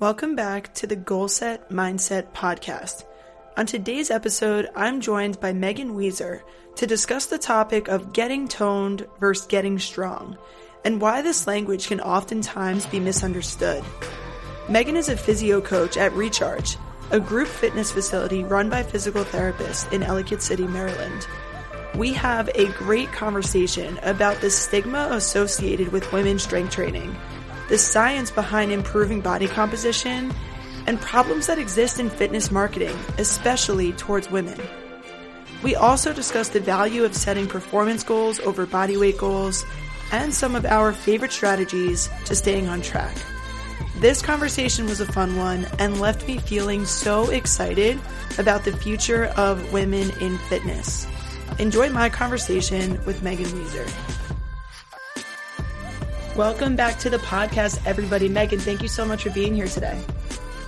Welcome back to the Goal Set Mindset podcast. On today's episode, I'm joined by Meghan Wieser to discuss the topic of getting toned versus getting strong and why this language can oftentimes be misunderstood. Megan is a physio coach at Recharge, a group fitness facility run by physical therapists in Ellicott City, Maryland. We have a great conversation about the stigma associated with women's strength training, the science behind improving body composition, and problems that exist in fitness marketing, especially towards women. We also discuss the value of setting performance goals over bodyweight goals and some of our favorite strategies to staying on track. This conversation was a fun one and left me feeling so excited about the future of women in fitness. Enjoy my conversation with Meghan Wieser. Welcome back to the podcast, everybody. Megan, thank you so much for being here today.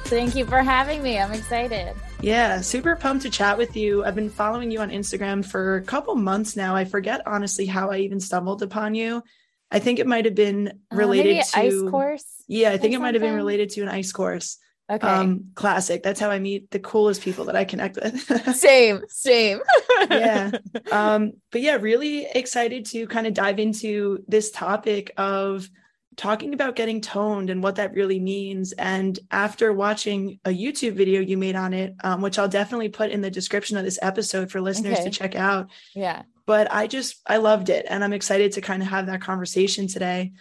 Thank you for having me. I'm excited. Yeah, super pumped to chat with you. I've been following you on Instagram for a couple months now. I forget honestly how I even stumbled upon you. I think it might have been uh, related uh, to ICE course. Yeah, I think it might have been related to an ICE course. Okay. Um, classic. That's how I meet the coolest people that I connect with. same, same. yeah. Um, but yeah, really excited to kind of dive into this topic of talking about getting toned and what that really means. And after watching a YouTube video you made on it, um, which I'll definitely put in the description of this episode for listeners okay. to check out. Yeah. But I just, I loved it. And I'm excited to kind of have that conversation today.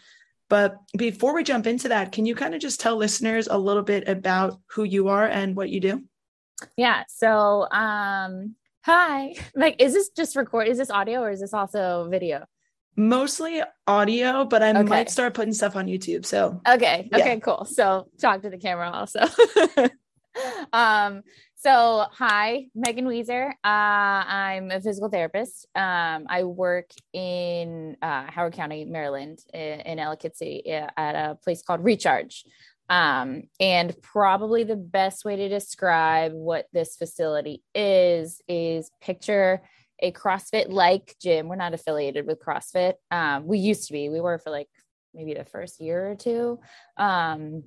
But before we jump into that, can you kind of just tell listeners a little bit about who you are and what you do? Yeah. So, um, hi. Like, is this just record? Is this audio or is this also video? Mostly audio, but I okay. might start putting stuff on YouTube. So, okay. Okay, yeah. cool. So, talk to the camera also. um, so, hi, Meghan Wieser. Uh, I'm a physical therapist. Um, I work in uh, Howard County, Maryland, in, in Ellicott City at a place called Recharge. Um, and probably the best way to describe what this facility is is picture a CrossFit like gym. We're not affiliated with CrossFit. Um, we used to be. We were for like maybe the first year or two. Um,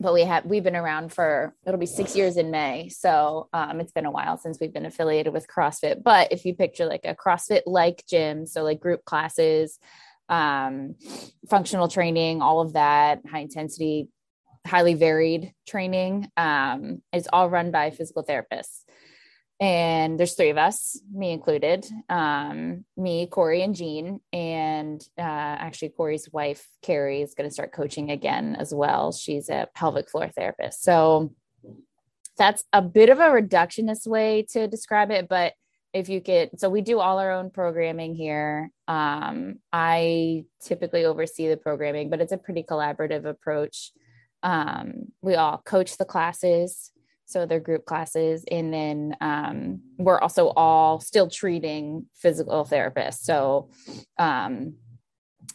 but we have we've been around for it'll be six years in May. So um, it's been a while since we've been affiliated with CrossFit. But if you picture like a CrossFit like gym, so like group classes, um, functional training, all of that, high intensity, highly varied training, um, it's all run by physical therapists and there's three of us, me included, um, me, Corey, and Jean. And uh, actually, Corey's wife, Carrie, is going to start coaching again as well. She's a pelvic floor therapist. So that's a bit of a reductionist way to describe it. But if you get, so we do all our own programming here. Um, I typically oversee the programming, but it's a pretty collaborative approach. Um, we all coach the classes so they're group classes and then um, we're also all still treating physical therapists. So um,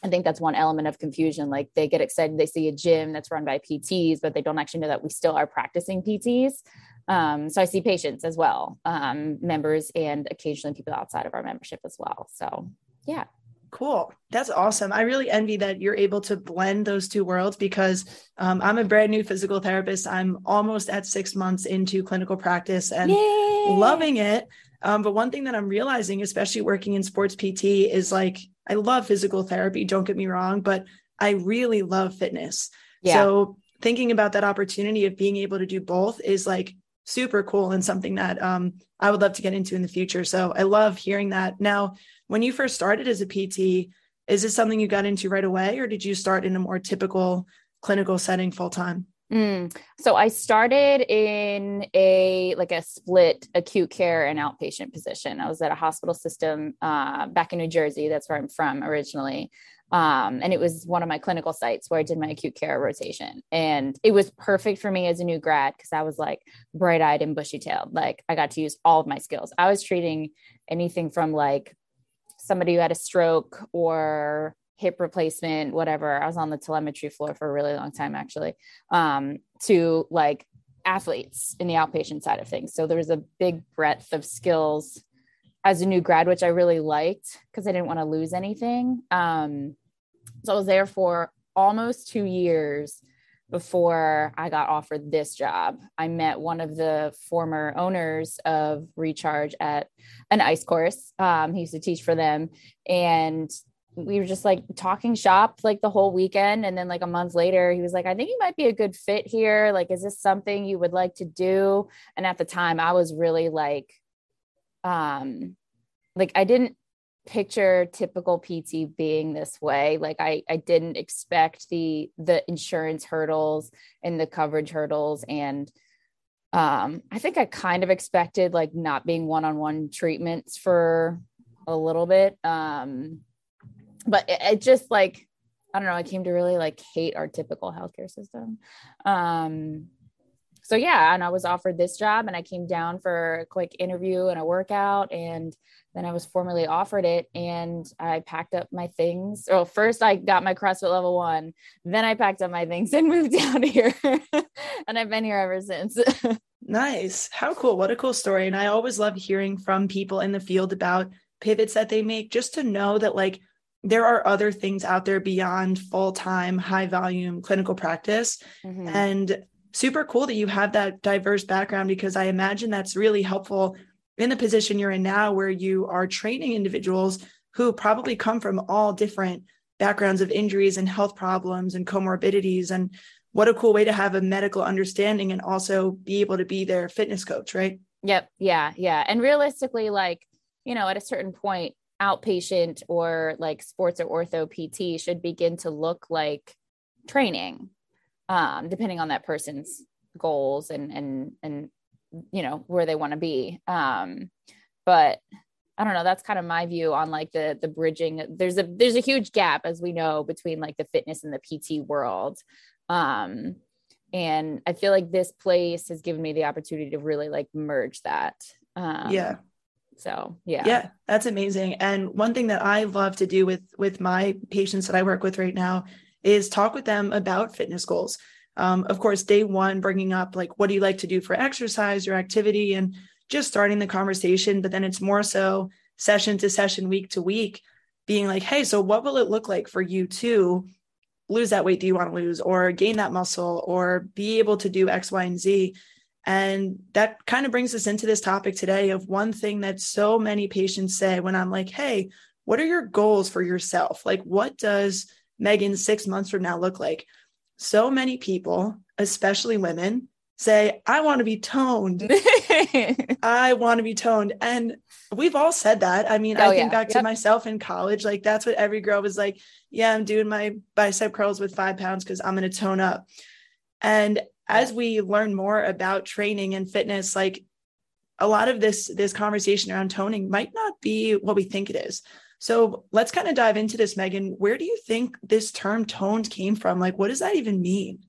i think that's one element of confusion like they get excited they see a gym that's run by pts but they don't actually know that we still are practicing pts um, so i see patients as well um, members and occasionally people outside of our membership as well. So yeah Cool. That's awesome. I really envy that you're able to blend those two worlds because um, I'm a brand new physical therapist. I'm almost at six months into clinical practice and Yay! loving it. Um, but one thing that I'm realizing, especially working in sports PT, is like I love physical therapy, don't get me wrong, but I really love fitness. Yeah. So thinking about that opportunity of being able to do both is like super cool and something that um, I would love to get into in the future. So I love hearing that. Now, when you first started as a PT, is this something you got into right away, or did you start in a more typical clinical setting full time? Mm. So I started in a like a split acute care and outpatient position. I was at a hospital system uh, back in New Jersey. That's where I'm from originally. Um, and it was one of my clinical sites where I did my acute care rotation. And it was perfect for me as a new grad because I was like bright eyed and bushy tailed. Like I got to use all of my skills. I was treating anything from like somebody who had a stroke or hip replacement, whatever. I was on the telemetry floor for a really long time, actually, um, to like athletes in the outpatient side of things. So there was a big breadth of skills as a new grad, which I really liked because I didn't want to lose anything. Um, so I was there for almost two years. Before I got offered this job. I met one of the former owners of Recharge at an ICE course. Um, he used to teach for them. And we were just like talking shop like the whole weekend. And then, like a month later, he was like, I think you might be a good fit here. Like, is this something you would like to do? And at the time, I was really like, um, like I didn't picture typical PT being this way. Like I, I didn't expect the the insurance hurdles and the coverage hurdles. And um, I think I kind of expected like not being one-on-one treatments for a little bit. Um, but it, it just like I don't know, I came to really like hate our typical healthcare system. Um, so yeah, and I was offered this job and I came down for a quick interview and a workout and then I was formally offered it and I packed up my things. Well, first I got my CrossFit level one, then I packed up my things and moved down here. and I've been here ever since. nice. How cool. What a cool story. And I always love hearing from people in the field about pivots that they make just to know that like there are other things out there beyond full-time high volume clinical practice mm-hmm. and super cool that you have that diverse background because i imagine that's really helpful in the position you're in now where you are training individuals who probably come from all different backgrounds of injuries and health problems and comorbidities. And what a cool way to have a medical understanding and also be able to be their fitness coach right? Yep. Yeah. Yeah. And realistically like you know at a certain point outpatient or like sports or ortho pt should begin to look like training um, depending on that person's goals and and and you know where they want to be. Um but i don't know that's kind of my view on like the the bridging. There's a there's a huge gap as we know between like the fitness and the pt world. Um and i feel like this place has given me the opportunity to really like merge that. Um yeah. so yeah. Yeah that's amazing. And one thing that i love to do with with my patients that i work with right now is talk with them about fitness goals um, of course, day one, bringing up like, what do you like to do for exercise or activity and just starting the conversation. But then it's more so session to session, week to week, being like, hey, so what will it look like for you to lose that weight do you want to lose or gain that muscle or be able to do X, Y, and Z? And that kind of brings us into this topic today of one thing that so many patients say when I'm like, hey, what are your goals for yourself? Like, what does Megan six months from now look like? so many people, especially women, say, I want to be toned. I want to be toned. And we've all said that. I mean, oh, I think yeah. back yep. to myself in college, like that's what every girl was like, yeah, I'm doing my bicep curls with five pounds because I'm going to tone up. And as we learn more about training and fitness, like a lot of this this conversation around toning might not be what we think it is. So let's kind of dive into this, Megan. Where do you think this term toned came from? Like, what does that even mean?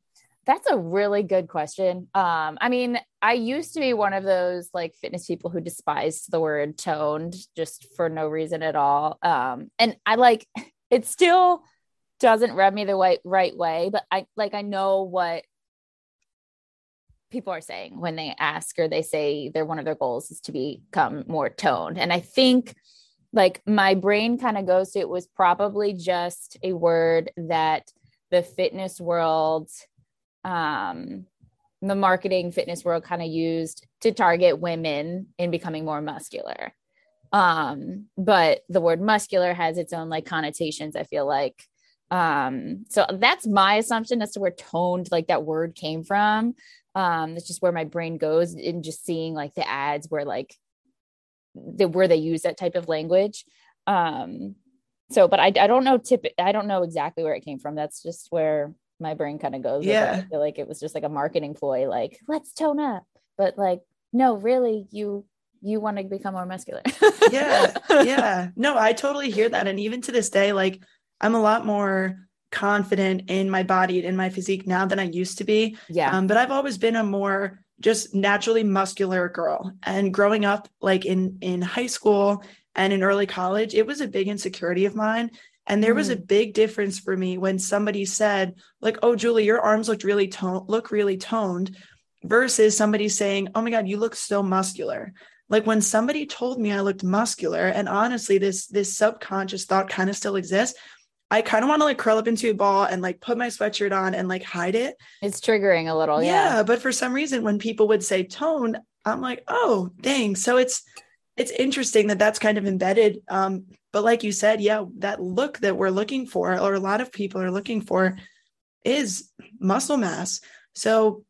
That's a really good question. Um, I mean, I used to be one of those like fitness people who despised the word toned just for no reason at all. Um, and I like it still doesn't rub me the right right way, but I like I know what people are saying when they ask or they say they're one of their goals is to become more toned. And I think like my brain kind of goes to it was probably just a word that the fitness world um the marketing fitness world kind of used to target women in becoming more muscular. Um but the word muscular has its own like connotations i feel like. Um so that's my assumption as to where toned like that word came from. Um that's just where my brain goes in just seeing like the ads where like the where they use that type of language. Um so but i, I don't know tip i don't know exactly where it came from. That's just where my brain kind of goes yeah. I feel like it was just like a marketing ploy like let's tone up. But like no really you you want to become more muscular. Yeah yeah. No i totally hear that. And even to this day like i'm a lot more confident in my body and in my physique now than i used to be. Yeah. Um, but i've always been a more just naturally muscular girl and growing up like in in high school and in early college it was a big insecurity of mine and there mm. was a mm. big difference for me when somebody said like oh julie your arms looked really toned look really toned versus somebody saying oh my god you look so muscular like when somebody told me i looked muscular and honestly this this subconscious thought kind of still exists I kind of want to like curl up into a ball and like put my sweatshirt on and like hide it. It's triggering a little. Yeah. yeah. But for some reason, when people would say tone, I'm like, oh, dang. So it's, it's interesting that that's kind of embedded. Um, but like you said, yeah, that look that we're looking for, or a lot of people are looking for, is muscle mass. So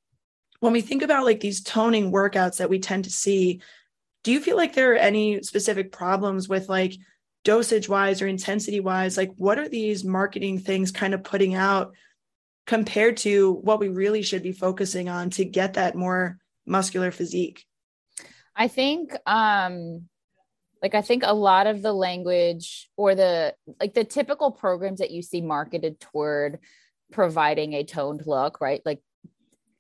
when we think about like these toning workouts that we tend to see, do you feel like there are any specific problems with like dosage wise or intensity wise? Like, what are these marketing things kind of putting out compared to what we really should be focusing on to get that more muscular physique? I think, um, like, I think a lot of the language or the like the typical programs that you see marketed toward providing a toned look, right? Like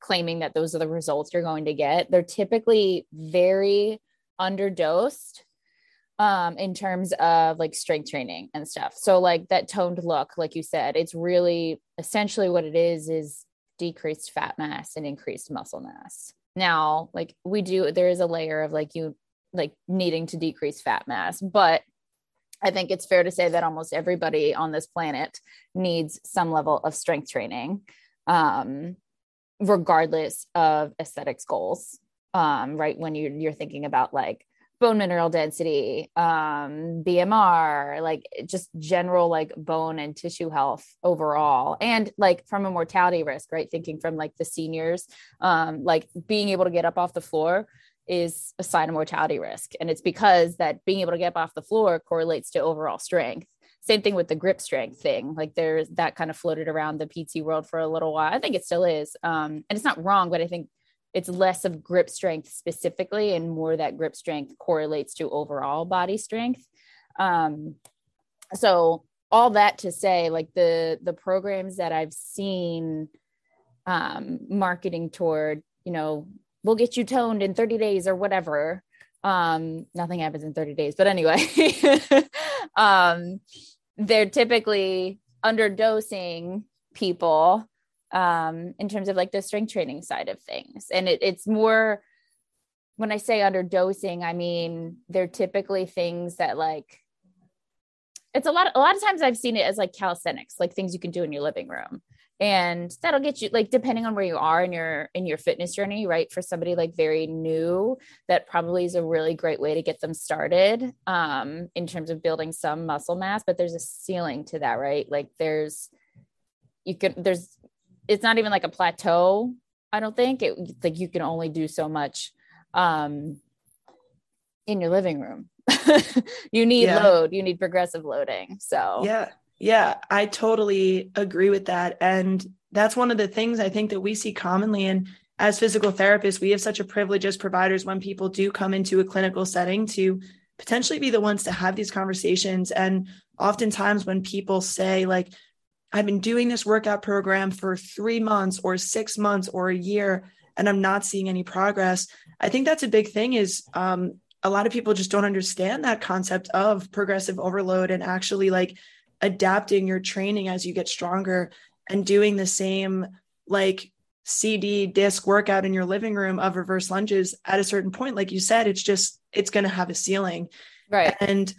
claiming that those are the results you're going to get, they're typically very underdosed um, in terms of like strength training and stuff. So like that toned look, like you said, it's really essentially what it is is decreased fat mass and increased muscle mass. Now, like we do, there is a layer of like you like needing to decrease fat mass, but I think it's fair to say that almost everybody on this planet needs some level of strength training, um, regardless of aesthetics goals. Um, right when you're you're thinking about like bone mineral density, um, BMR, like just general like bone and tissue health overall, and like from a mortality risk, right? Thinking from like the seniors, um, like being able to get up off the floor is a sign of mortality risk. And it's because that being able to get up off the floor correlates to overall strength. Same thing with the grip strength thing. Like there's that kind of floated around the PT world for a little while. I think it still is. Um, and it's not wrong, but I think it's less of grip strength specifically and more that grip strength correlates to overall body strength. Um, so all that to say, like the the programs that I've seen um, marketing toward, you know, we'll get you toned in 30 days or whatever um nothing happens in 30 days but anyway um they're typically underdosing people um in terms of like the strength training side of things. And it, it's more when i say underdosing i mean they're typically things that like it's a lot a lot of times i've seen it as like calisthenics like things you can do in your living room. And that'll get you like depending on where you are in your in your fitness journey right? For somebody like very new that probably is a really great way to get them started um in terms of building some muscle mass but there's a ceiling to that right? Like there's you can there's it's not even like a plateau i don't think it like you can only do so much um in your living room you need yeah. load you need progressive loading so yeah yeah, I totally agree with that. And that's one of the things I think that we see commonly. And as physical therapists, we have such a privilege as providers when people do come into a clinical setting to potentially be the ones to have these conversations. And oftentimes, when people say, like, I've been doing this workout program for three months or six months or a year, and I'm not seeing any progress, I think that's a big thing is um, a lot of people just don't understand that concept of progressive overload and actually like adapting your training as you get stronger and doing the same like CD disc workout in your living room of reverse lunges at a certain point, like you said, it's just, it's going to have a ceiling. Right. And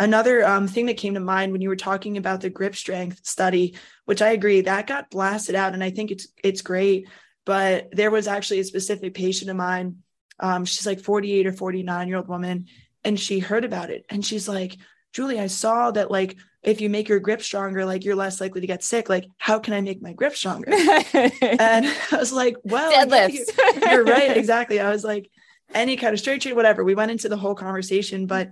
another um, thing that came to mind when you were talking about the grip strength study, which I agree that got blasted out. And I think it's, it's great. But there was actually a specific patient of mine. Um, she's like 48 or 49 year old woman. And she heard about it. And she's like, Julie, I saw that like if you make your grip stronger, like you're less likely to get sick. Like, how can I make my grip stronger? and I was like, well, Deadlifts. you're right. Exactly. I was like, any kind of straight chain, whatever. We went into the whole conversation, but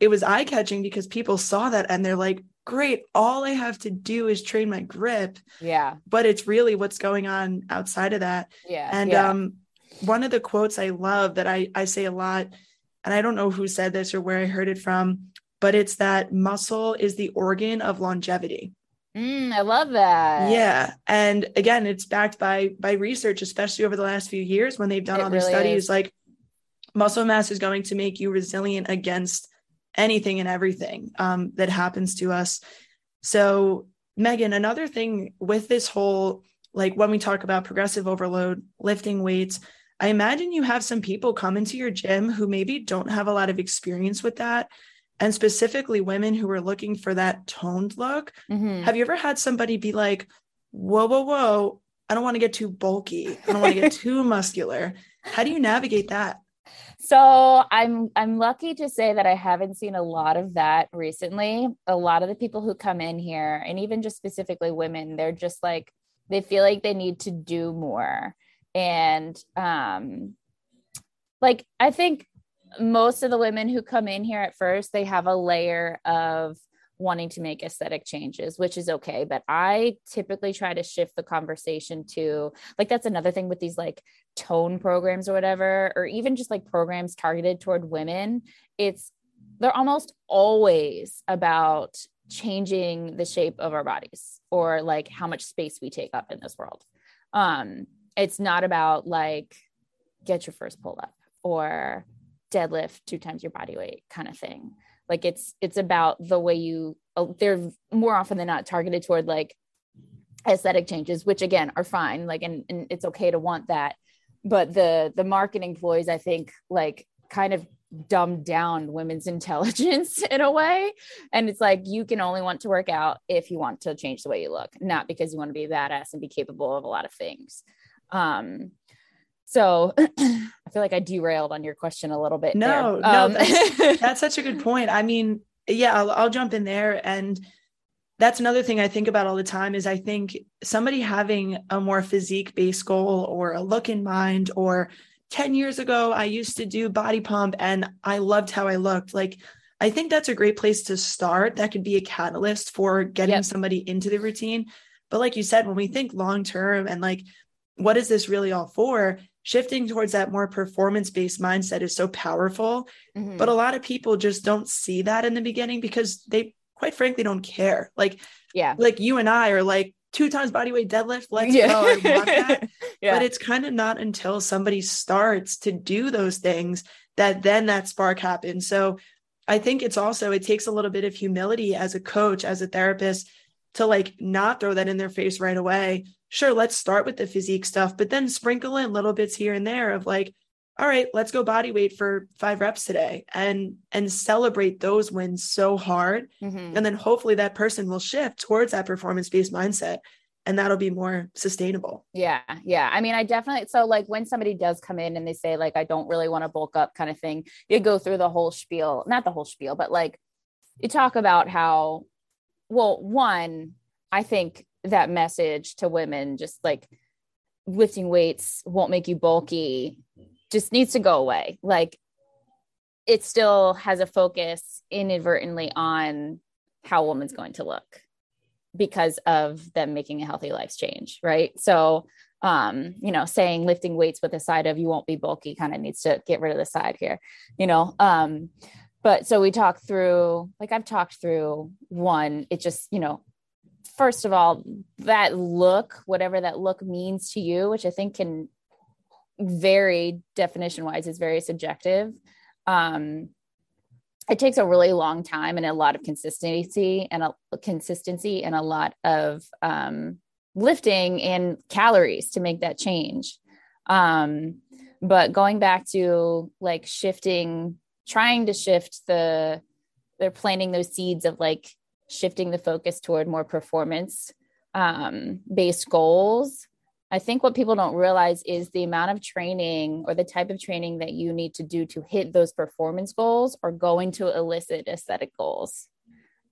it was eye catching because people saw that and they're like, great, all I have to do is train my grip. Yeah. But it's really what's going on outside of that. Yeah. And yeah. um one of the quotes I love that I I say a lot, and I don't know who said this or where I heard it from, but it's that muscle is the organ of longevity. Mm, I love that. Yeah, and again, it's backed by by research, especially over the last few years when they've done it all these really studies. Is. Like muscle mass is going to make you resilient against anything and everything um, that happens to us. So, Megan, another thing with this whole like when we talk about progressive overload, lifting weights, I imagine you have some people come into your gym who maybe don't have a lot of experience with that and specifically women who are looking for that toned look. Mm-hmm. Have you ever had somebody be like, whoa, whoa, whoa, I don't want to get too bulky. I don't want to get too muscular. How do you navigate that? So I'm I'm lucky to say that I haven't seen a lot of that recently. A lot of the people who come in here and even just specifically women, they're just like they feel like they need to do more. And um like I think most of the women who come in here at first, they have a layer of wanting to make aesthetic changes, which is okay. But I typically try to shift the conversation to like that's another thing with these like tone programs or whatever, or even just like programs targeted toward women. It's they're almost always about changing the shape of our bodies or like how much space we take up in this world. Um, it's not about like get your first pull up or deadlift two times your body weight kind of thing like it's it's about the way you oh, they're more often than not targeted toward like aesthetic changes which again are fine like and, and it's okay to want that. But the the marketing ploys i think like kind of dumb down women's intelligence in a way. And it's like you can only want to work out if you want to change the way you look not because you want to be a badass and be capable of a lot of things. Um so I feel like I derailed on your question a little bit. No, there. no, um, that's, that's, such a good point. I mean, yeah, I'll, I'll jump in there. And that's another thing I think about all the time is I think somebody having a more physique based goal or a look in mind, or 10 years ago, I used to do body pump and I loved how I looked. Like, I think that's a great place to start. That could be a catalyst for getting yep. somebody into the routine. But like you said, when we think long term and like, what is this really all for? Shifting towards that more performance based mindset is so powerful. Mm-hmm. But a lot of people just don't see that in the beginning because they quite frankly don't care. Like, yeah, like you and I are like two times body weight deadlift. Let's yeah. go. That. yeah. But it's kind of not until somebody starts to do those things that then that spark happens. So I think it's also, it takes a little bit of humility as a coach, as a therapist to like not throw that in their face right away sure, let's start with the physique stuff, but then sprinkle in little bits here and there of like, all right, let's go body weight for five reps today and and celebrate those wins so hard. Mm-hmm. And then hopefully that person will shift towards that performance-based mindset and that'll be more sustainable. Yeah. Yeah. I mean, I definitely so like when somebody does come in and they say, like, I don't really want to bulk up kind of thing, you go through the whole spiel, not the whole spiel, but like you talk about how, well, one, I think that message to women just like lifting weights won't make you bulky just needs to go away. Like it still has a focus inadvertently on how a woman's going to look because of them making a healthy life change right? So um you know saying lifting weights with a side of you won't be bulky kind of needs to get rid of the side here you know? Um but so we talk through like i've talked through one it just you know first of all, that look, whatever that look means to you, which I think can vary definition wise, is very subjective. Um, it takes a really long time and a lot of consistency and a consistency and a lot of um, lifting and calories to make that change. Um, but going back to like shifting, trying to shift the, they're planting those seeds of like shifting the focus toward more performance um, based goals. I think what people don't realize is the amount of training or the type of training that you need to do to hit those performance goals are going to elicit aesthetic goals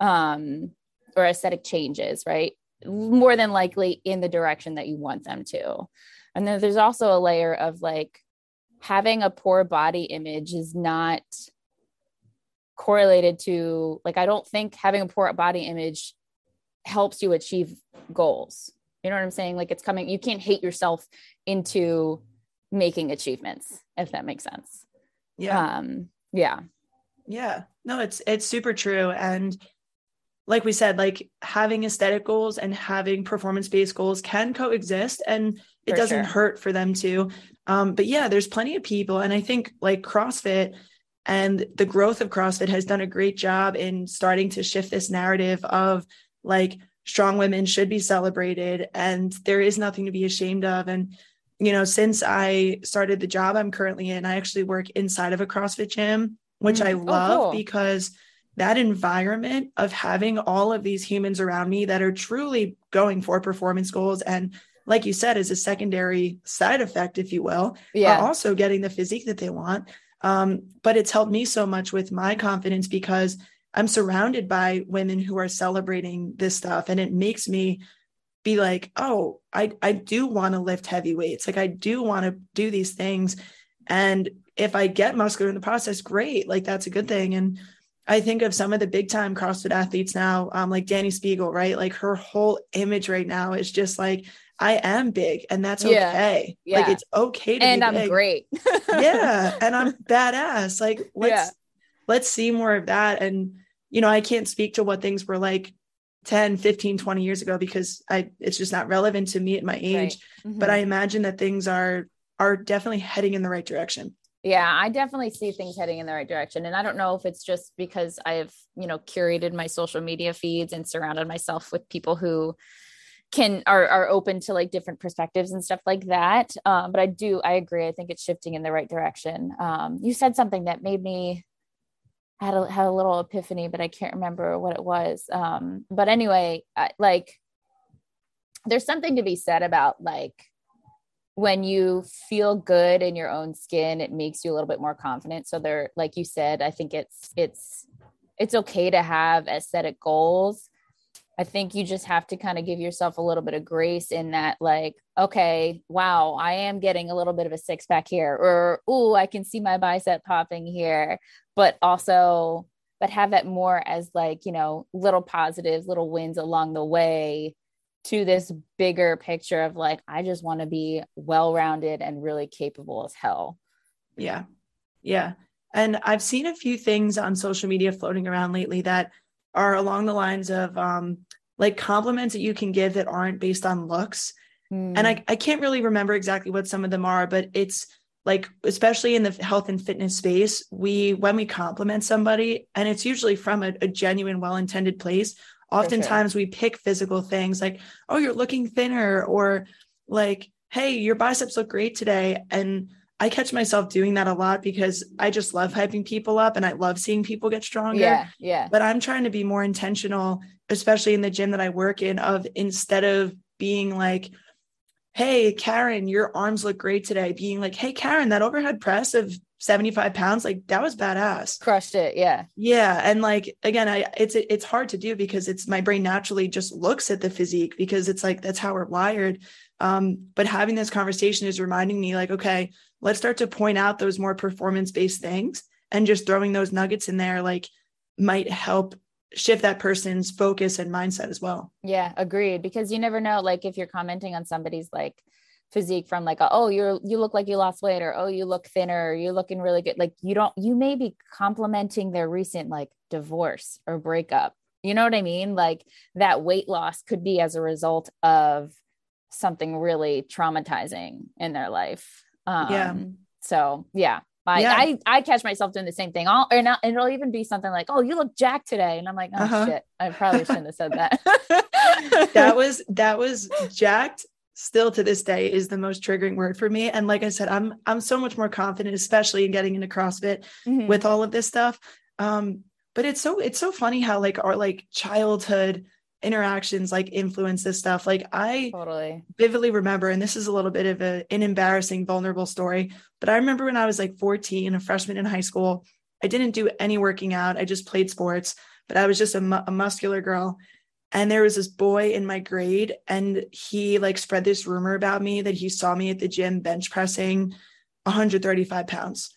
um, or aesthetic changes, right? More than likely in the direction that you want them to. And then there's also a layer of like having a poor body image is not correlated to like i don't think having a poor body image helps you achieve goals. You know what i'm saying? Like it's coming you can't hate yourself into making achievements if that makes sense. Yeah. Um yeah. Yeah. No it's it's super true. And like we said like having aesthetic goals and having performance based goals can coexist and it for doesn't sure. hurt for them to um but yeah there's plenty of people. And i think like crossfit and the growth of CrossFit has done a great job in starting to shift this narrative of like strong women should be celebrated and there is nothing to be ashamed of. And, you know, since I started the job I'm currently in, I actually work inside of a CrossFit gym, which mm. I love oh, cool. because that environment of having all of these humans around me that are truly going for performance goals and like you said is a secondary side effect if you will Yeah. are also getting the physique that they want um, but it's helped me so much with my confidence because i'm surrounded by women who are celebrating this stuff and it makes me be like oh i i do want to lift heavy weights. Like i do want to do these things. And if i get muscular in the process great. Like that's a good thing. And I think of some of the big time CrossFit athletes now, um, like Dani Speegle, right? Like her whole image right now is just like, I am big and that's Yeah. okay. Yeah. Like it's okay to be and I'm big. great. yeah. And I'm badass. Like let's Yeah. let's see more of that. And you know, I can't speak to what things were like 10, 15, 20 years ago because I it's just not relevant to me at my age. But Mhm. I imagine that things are are definitely heading in the right direction. yeah i definitely see things heading in the right direction and i don't know if it's just because i've you know curated my social media feeds and surrounded myself with people who can are are open to like different perspectives and stuff like that. Um but i do i agree. I think it's shifting in the right direction. Um you said something that made me had a had a little epiphany but i can't remember what it was. Um but anyway I, like there's something to be said about like when you feel good in your own skin it makes you a little bit more confident. So there like you said i think it's it's it's okay to have aesthetic goals i think you just have to kind of give yourself a little bit of grace in that like okay wow i am getting a little bit of a six pack here or oh i can see my bicep popping here but also but have that more as like you know little positives little wins along the way to this bigger picture of like I just want to be well-rounded and really capable as hell. Yeah. Yeah. And I've seen a few things on social media floating around lately that are along the lines of um, like compliments that you can give that aren't based on looks. And Mm. I, I can't really remember exactly what some of them are, but it's like, especially in the health and fitness space, we, when we compliment somebody, and it's usually from a, a genuine, well intended place, sure. oftentimes we pick physical things like, oh, you're looking thinner, or like, hey, your biceps look great today. And I catch myself doing that a lot because I just love hyping people up and I love seeing people get stronger. yeah, yeah. But I'm trying to be more intentional, especially in the gym that I work in, of instead of being like, hey, Karen, your arms look great today, being like, hey, Karen, that overhead press of 75 pounds, like that was badass. Crushed it. Yeah. Yeah, and like again, I it's it's hard to do because it's my brain naturally just looks at the physique because it's like that's how we're wired. Um, but having this conversation is reminding me like, okay, let's start to point out those more performance based things and just throwing those nuggets in there like might help shift that person's focus and mindset as well. Yeah, agreed. Because you never know, like if you're commenting on somebody's like physique from like, oh, you're you look like you lost weight, or oh, you look thinner, or you're looking really good. Like you don't, you may be complimenting their recent like divorce or breakup. You know what I mean? Like that weight loss could be as a result of something really traumatizing in their life. Um, Yeah. So yeah. I, Yeah. I I catch myself doing the same thing. I'll and, I'll, and it'll even be something like, "Oh, you look jacked today," and I'm like, "Oh Uh-huh. shit, I probably shouldn't have said that." that was that was jacked still to this day is the most triggering word for me and like i said i'm i'm so much more confident especially in getting into crossfit Mhm. with all of this stuff um but it's so it's so funny how like our like childhood interactions like influence this stuff. Like i totally. vividly remember and this is a little bit of a, an embarrassing vulnerable story but i remember when i was like 14 a freshman in high school i didn't do any working out. I just played sports but i was just a, mu- a muscular girl. And there was this boy in my grade and he like spread this rumor about me that he saw me at the gym bench pressing 135 pounds.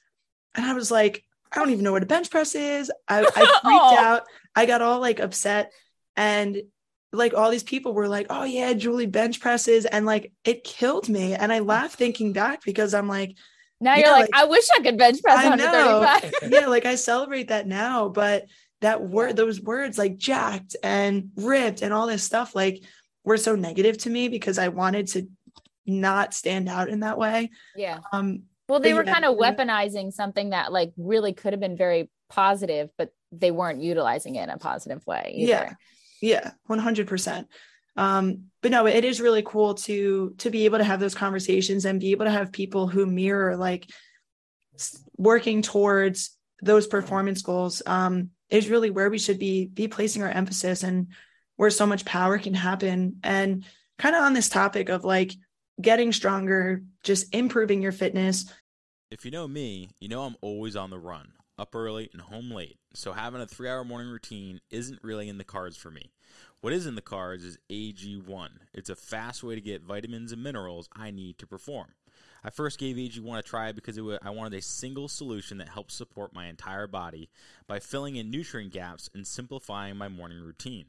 And i was like i don't even know what a bench press is. I, I freaked oh. out. I got all like upset and like all these people were like oh yeah julie bench presses and like it killed me and i laugh thinking back because i'm like Now Yeah, you're like, like- I wish I could bench press I know. yeah like i celebrate that now but that word those words like jacked and ripped and all this stuff like were so negative to me because i wanted to not stand out in that way yeah. um Well, they were yeah, kind of weaponizing something that like really could have been very positive, but they weren't utilizing it in a positive way. Either. Yeah. Yeah, 100%. Um, but no, it is really cool to to be able to have those conversations and be able to have people who mirror like working towards those performance goals. Um, is really where we should be be placing our emphasis and where so much power can happen. And kind of on this topic of like getting stronger, just improving your fitness. If you know me, you know I'm always on the run, up early and home late. So having a three hour morning routine isn't really in the cards for me. What is in the cards is AG1. It's a fast way to get vitamins and minerals I need to perform. I first gave AG1 a try because was, I wanted a single solution that helps support my entire body by filling in nutrient gaps and simplifying my morning routine.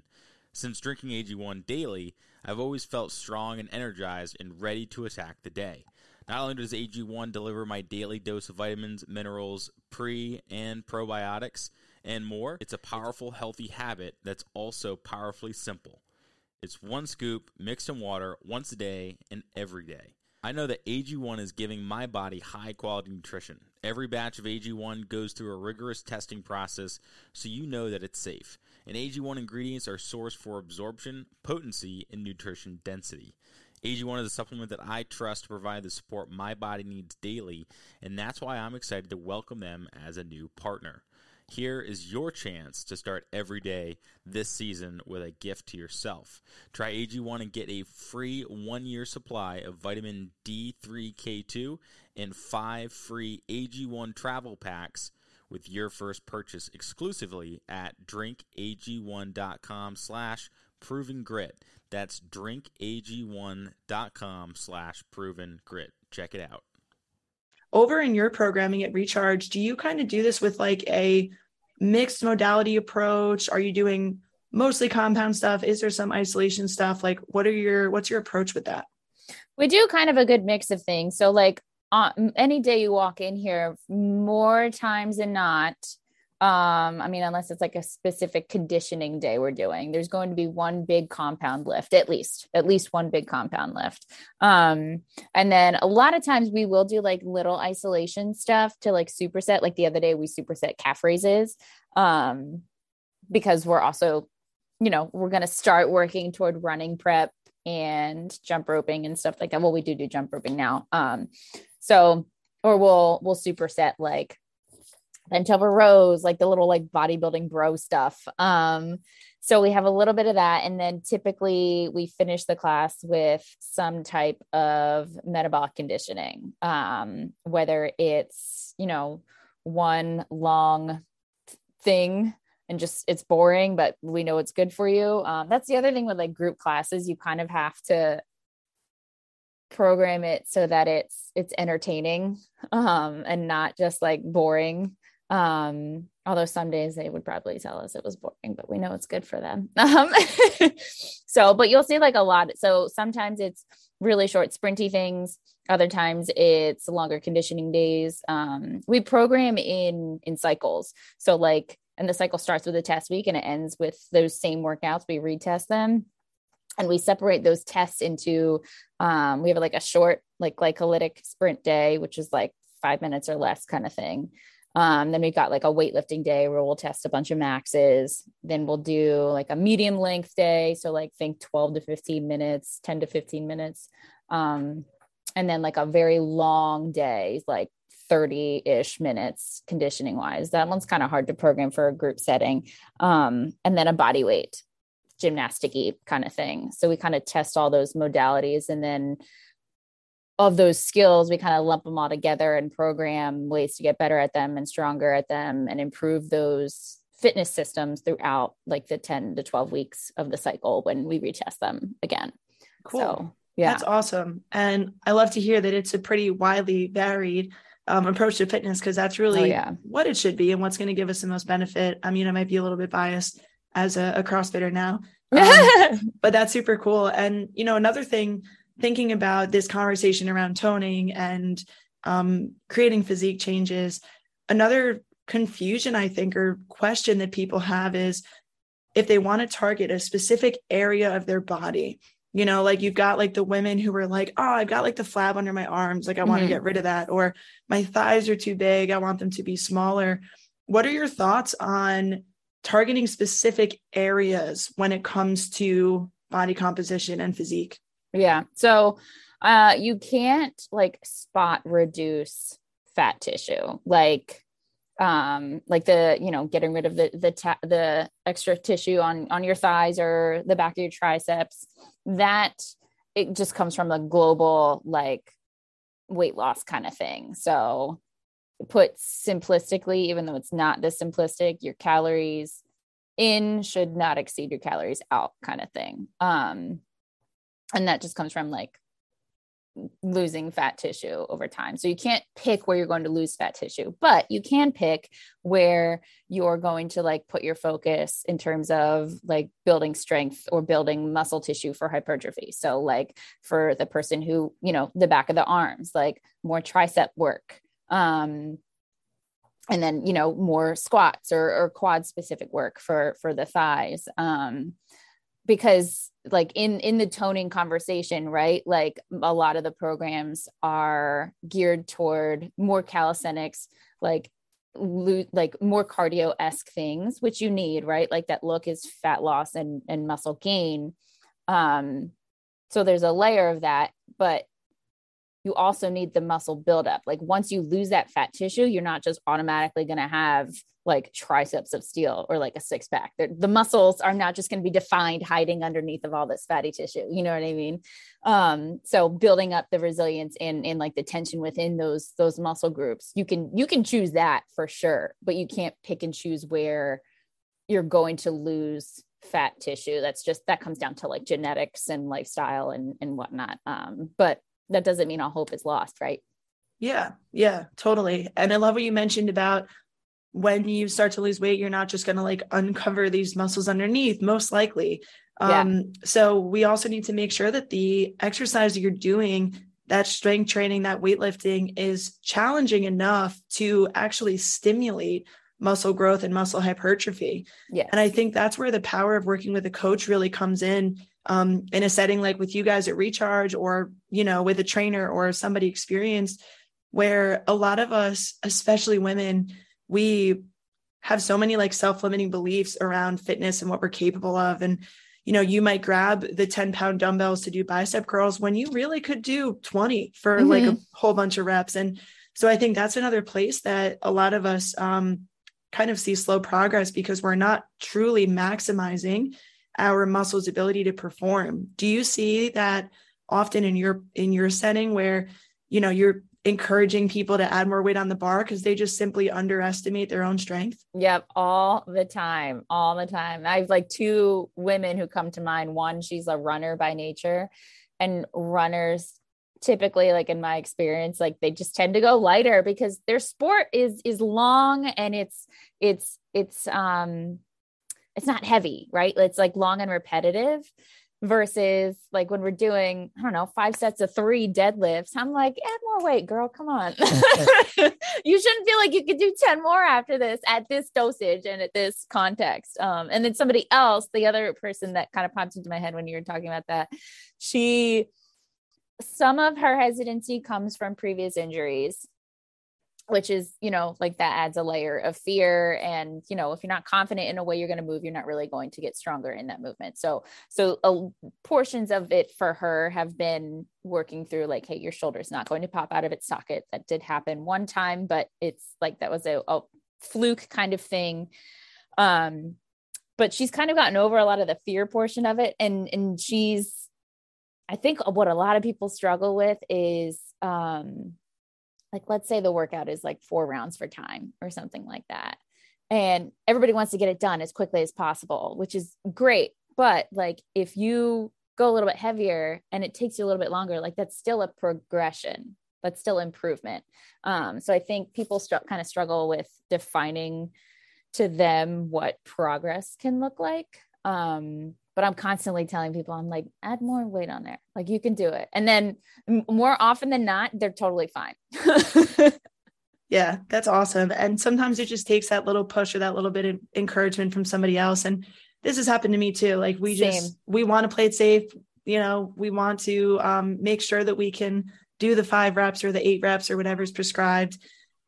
Since drinking AG1 daily, I've always felt strong and energized and ready to attack the day. Not only does AG1 deliver my daily dose of vitamins, minerals, pre and probiotics, and more, it's a powerful, healthy habit that's also powerfully simple. It's one scoop mixed in water once a day and every day. I know that AG1 is giving my body high quality nutrition. Every batch of AG1 goes through a rigorous testing process so you know that it's safe. And AG1 ingredients are sourced for absorption, potency, and nutrition density. AG1 is a supplement that I trust to provide the support my body needs daily, and that's why I'm excited to welcome them as a new partner. Here is your chance to start every day this season with a gift to yourself. Try AG1 and get a free one year supply of vitamin D3K2 and five free AG1 travel packs with your first purchase exclusively at drinkag1.com slash proven grit. That's drinkag1.com slash proven grit. Check it out. Over in your programming at recharge do you kind of do this with like a mixed modality approach? Are you doing mostly compound stuff? Is there some isolation stuff? Like what are your what's your approach with that? We do kind of a good mix of things. So like on any day you walk in here more times than not um i mean unless it's like a specific conditioning day we're doing there's going to be one big compound lift at least at least one big compound lift. Um and then a lot of times we will do like little isolation stuff to like superset. Like the other day we superset calf raises um because we're also you know we're going to start working toward running prep and jump roping and stuff like that. Well we do do jump roping now. Um so or we'll we'll superset like bent over rows, like the little like bodybuilding bro stuff. Um, so we have a little bit of that. And then typically we finish the class with some type of metabolic conditioning, um, whether it's, you know, one long thing and just it's boring, but we know it's good for you. Um, that's the other thing with like group classes, you kind of have to program it so that it's it's entertaining um and not just like boring um, although some days they would probably tell us it was boring, but we know it's good for them. Um, so, but you'll see like a lot. So sometimes it's really short, sprinty things. Other times it's longer conditioning days. Um, we program in in cycles. So like, and the cycle starts with a test week and it ends with those same workouts. We retest them and we separate those tests into um, we have like a short like glycolytic sprint day which is like five minutes or less kind of thing um, then we've got like a weightlifting day where we'll test a bunch of maxes. Then we'll do like a medium length day. So, like, think 12 to 15 minutes, 10 to 15 minutes. Um, and then like a very long day, like 30 ish minutes conditioning wise. That one's kind of hard to program for a group setting. Um, and then a body weight gymnastic kind of thing. So, we kind of test all those modalities and then of those skills, we kind of lump them all together and program ways to get better at them and stronger at them and improve those fitness systems throughout like the 10 to 12 weeks of the cycle when we retest them again. Cool. So, yeah. That's awesome. And I love to hear that it's a pretty widely varied um, approach to fitness because that's really oh, yeah. what it should be and what's going to give us the most benefit. I mean, I might be a little bit biased as a, a CrossFitter now, um, but that's super cool. And, you know, another thing thinking about this conversation around toning and um, creating physique changes, another confusion, I think, or question that people have is if they want to target a specific area of their body. You know, like you've got like the women who are like, oh, I've got like the flab under my arms. Like, I want mm-hmm. to get rid of that. Or my thighs are too big. I want them to be smaller. What are your thoughts on targeting specific areas when it comes to body composition and physique? Yeah. So uh you can't like spot reduce fat tissue. Like um like the you know getting rid of the the ta- the extra tissue on on your thighs or the back of your triceps that it just comes from a global like weight loss kind of thing so put simplistically even though it's not this simplistic your calories in should not exceed your calories out kind of thing um and that just comes from like losing fat tissue over time. So you can't pick where you're going to lose fat tissue, but you can pick where you're going to like put your focus in terms of like building strength or building muscle tissue for hypertrophy. So like for the person who, you know, the back of the arms, like more tricep work. Um and then you know more squats or, or quad specific work for for the thighs um because like in in the toning conversation right like a lot of the programs are geared toward more calisthenics like like more cardio-esque things which you need right? Like that look is fat loss and and muscle gain. Um so there's a layer of that but you also need the muscle buildup. Like once you lose that fat tissue, you're not just automatically going to have like triceps of steel or like a six pack. The muscles are not just going to be defined hiding underneath of all this fatty tissue. You know what I mean? Um, so building up the resilience and in like the tension within those those muscle groups, you can you can choose that for sure, but you can't pick and choose where you're going to lose fat tissue. That's just that comes down to like genetics and lifestyle and and whatnot. Um, but that doesn't mean all hope is lost, right? Yeah, yeah, totally. And I love what you mentioned about when you start to lose weight, you're not just going to like uncover these muscles underneath, most likely. Um, yeah. So we also need to make sure that the exercise you're doing, that strength training, that weightlifting is challenging enough to actually stimulate muscle growth and muscle hypertrophy. Yeah. And I think that's where the power of working with a coach really comes in um, in a setting like with you guys at Recharge or, you know, with a trainer or somebody experienced, where a lot of us, especially women, we have so many like self limiting beliefs around fitness and what we're capable of. And, you know, you might grab the 10 pound dumbbells to do bicep curls when you really could do 20 for mm-hmm. like a whole bunch of reps. And so I think that's another place that a lot of us um, kind of see slow progress because we're not truly maximizing our muscles ability to perform. Do you see that often in your in your setting where you know you're encouraging people to add more weight on the bar because they just simply underestimate their own strength? Yep all the time all the time. I have like two women who come to mind. One she's a runner by nature and runners typically like in my experience like they just tend to go lighter because their sport is is long and it's it's it's um it's not heavy, right? It's like long and repetitive versus like when we're doing, I don't know, five sets of three deadlifts. I'm like, add more weight, girl. Come on. you shouldn't feel like you could do 10 more after this at this dosage and at this context. Um, and then somebody else, the other person that kind of popped into my head when you were talking about that, she some of her hesitancy comes from previous injuries which is you know like that adds a layer of fear and you know if you're not confident in a way you're going to move you're not really going to get stronger in that movement. So so uh, portions of it for her have been working through like hey your shoulder's not going to pop out of its socket. That did happen one time but it's like that was a, a fluke kind of thing. Um but she's kind of gotten over a lot of the fear portion of it and and she's i think what a lot of people struggle with is um like let's say the workout is like four rounds for time or something like that. And everybody wants to get it done as quickly as possible which is great. But like if you go a little bit heavier and it takes you a little bit longer like that's still a progression. That's still improvement. Um, so i think people kind of struggle with defining to them what progress can look like. Um, but I'm constantly telling people, I'm like, add more weight on there. Like you can do it. And then more often than not, they're totally fine. yeah, that's awesome. And sometimes it just takes that little push or that little bit of encouragement from somebody else. And this has happened to me too. Like we Same. just, we want to play it safe. You know, we want to um, make sure that we can do the five reps or the eight reps or whatever is prescribed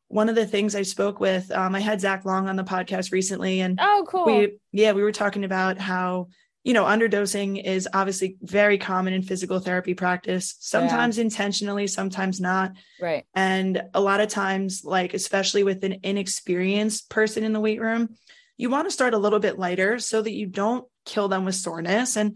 one of the things I spoke with, um, I had Zach Long on the podcast recently, and oh, cool. We, yeah, we were talking about how you know, underdosing is obviously very common in physical therapy practice, sometimes yeah. intentionally, sometimes not. Right. And a lot of times, like, especially with an inexperienced person in the weight room, you want to start a little bit lighter so that you don't kill them with soreness and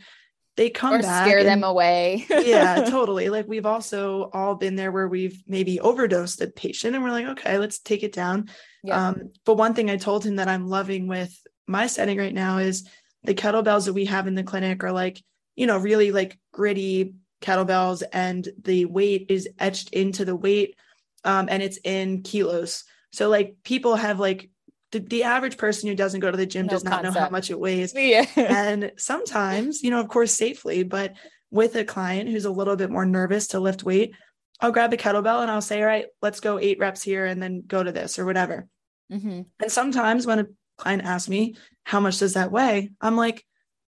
they come or back scare and, them away. yeah, totally. Like we've also all been there where we've maybe overdosed a patient and we're like, okay, let's take it down. Yeah. Um, but one thing I told him that I'm loving with my setting right now is the kettlebells that we have in the clinic are like, you know, really like gritty kettlebells and the weight is etched into the weight um, and it's in kilos. So like people have like the, the average person who doesn't go to the gym no does not concept. know how much it weighs. Yeah. and sometimes, you know, of course, safely, but with a client who's a little bit more nervous to lift weight, I'll grab a kettlebell and I'll say, all right, let's go eight reps here and then go to this or whatever. Mm-hmm. And sometimes when a client asks me, how much does that weigh? I'm like,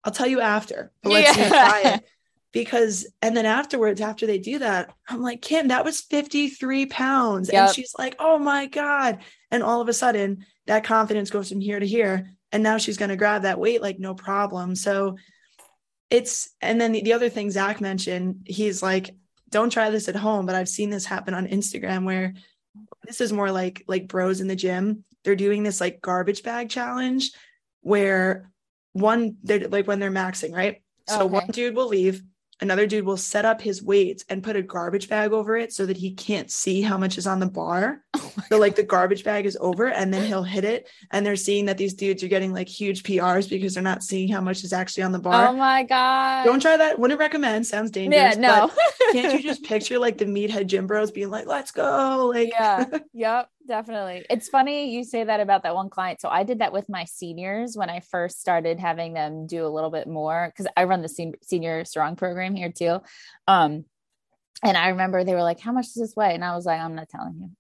I'll tell you after, but let's yeah. try it. Because, and then afterwards, after they do that, I'm like, Kim, that was 53 pounds. Yep. And she's like, oh my God. And all of a sudden, that confidence goes from here to here. And now she's going to grab that weight like no problem. So it's, and then the, the other thing Zach mentioned, he's like, don't try this at home, but I've seen this happen on Instagram where this is more like like bros in the gym. They're doing this like garbage bag challenge where one they're like when they're maxing, right? So okay. one dude will leave, another dude will set up his weights and put a garbage bag over it so that he can't see how much is on the bar. Oh so like the garbage bag is over and then he'll hit it and they're seeing that these dudes are getting like huge PRs because they're not seeing how much is actually on the bar. Oh my god. Don't try that. Wouldn't recommend. Sounds dangerous. Yeah, no. can't you just picture like the meathead gym bros being like, let's go? Like Yeah. yep definitely. It's funny you say that about that one client. So I did that with my seniors when I first started having them do a little bit more because I run the sen- senior strong program here too. Um, and I remember they were like, "How much does this weigh?" And I was like, "I'm not telling you."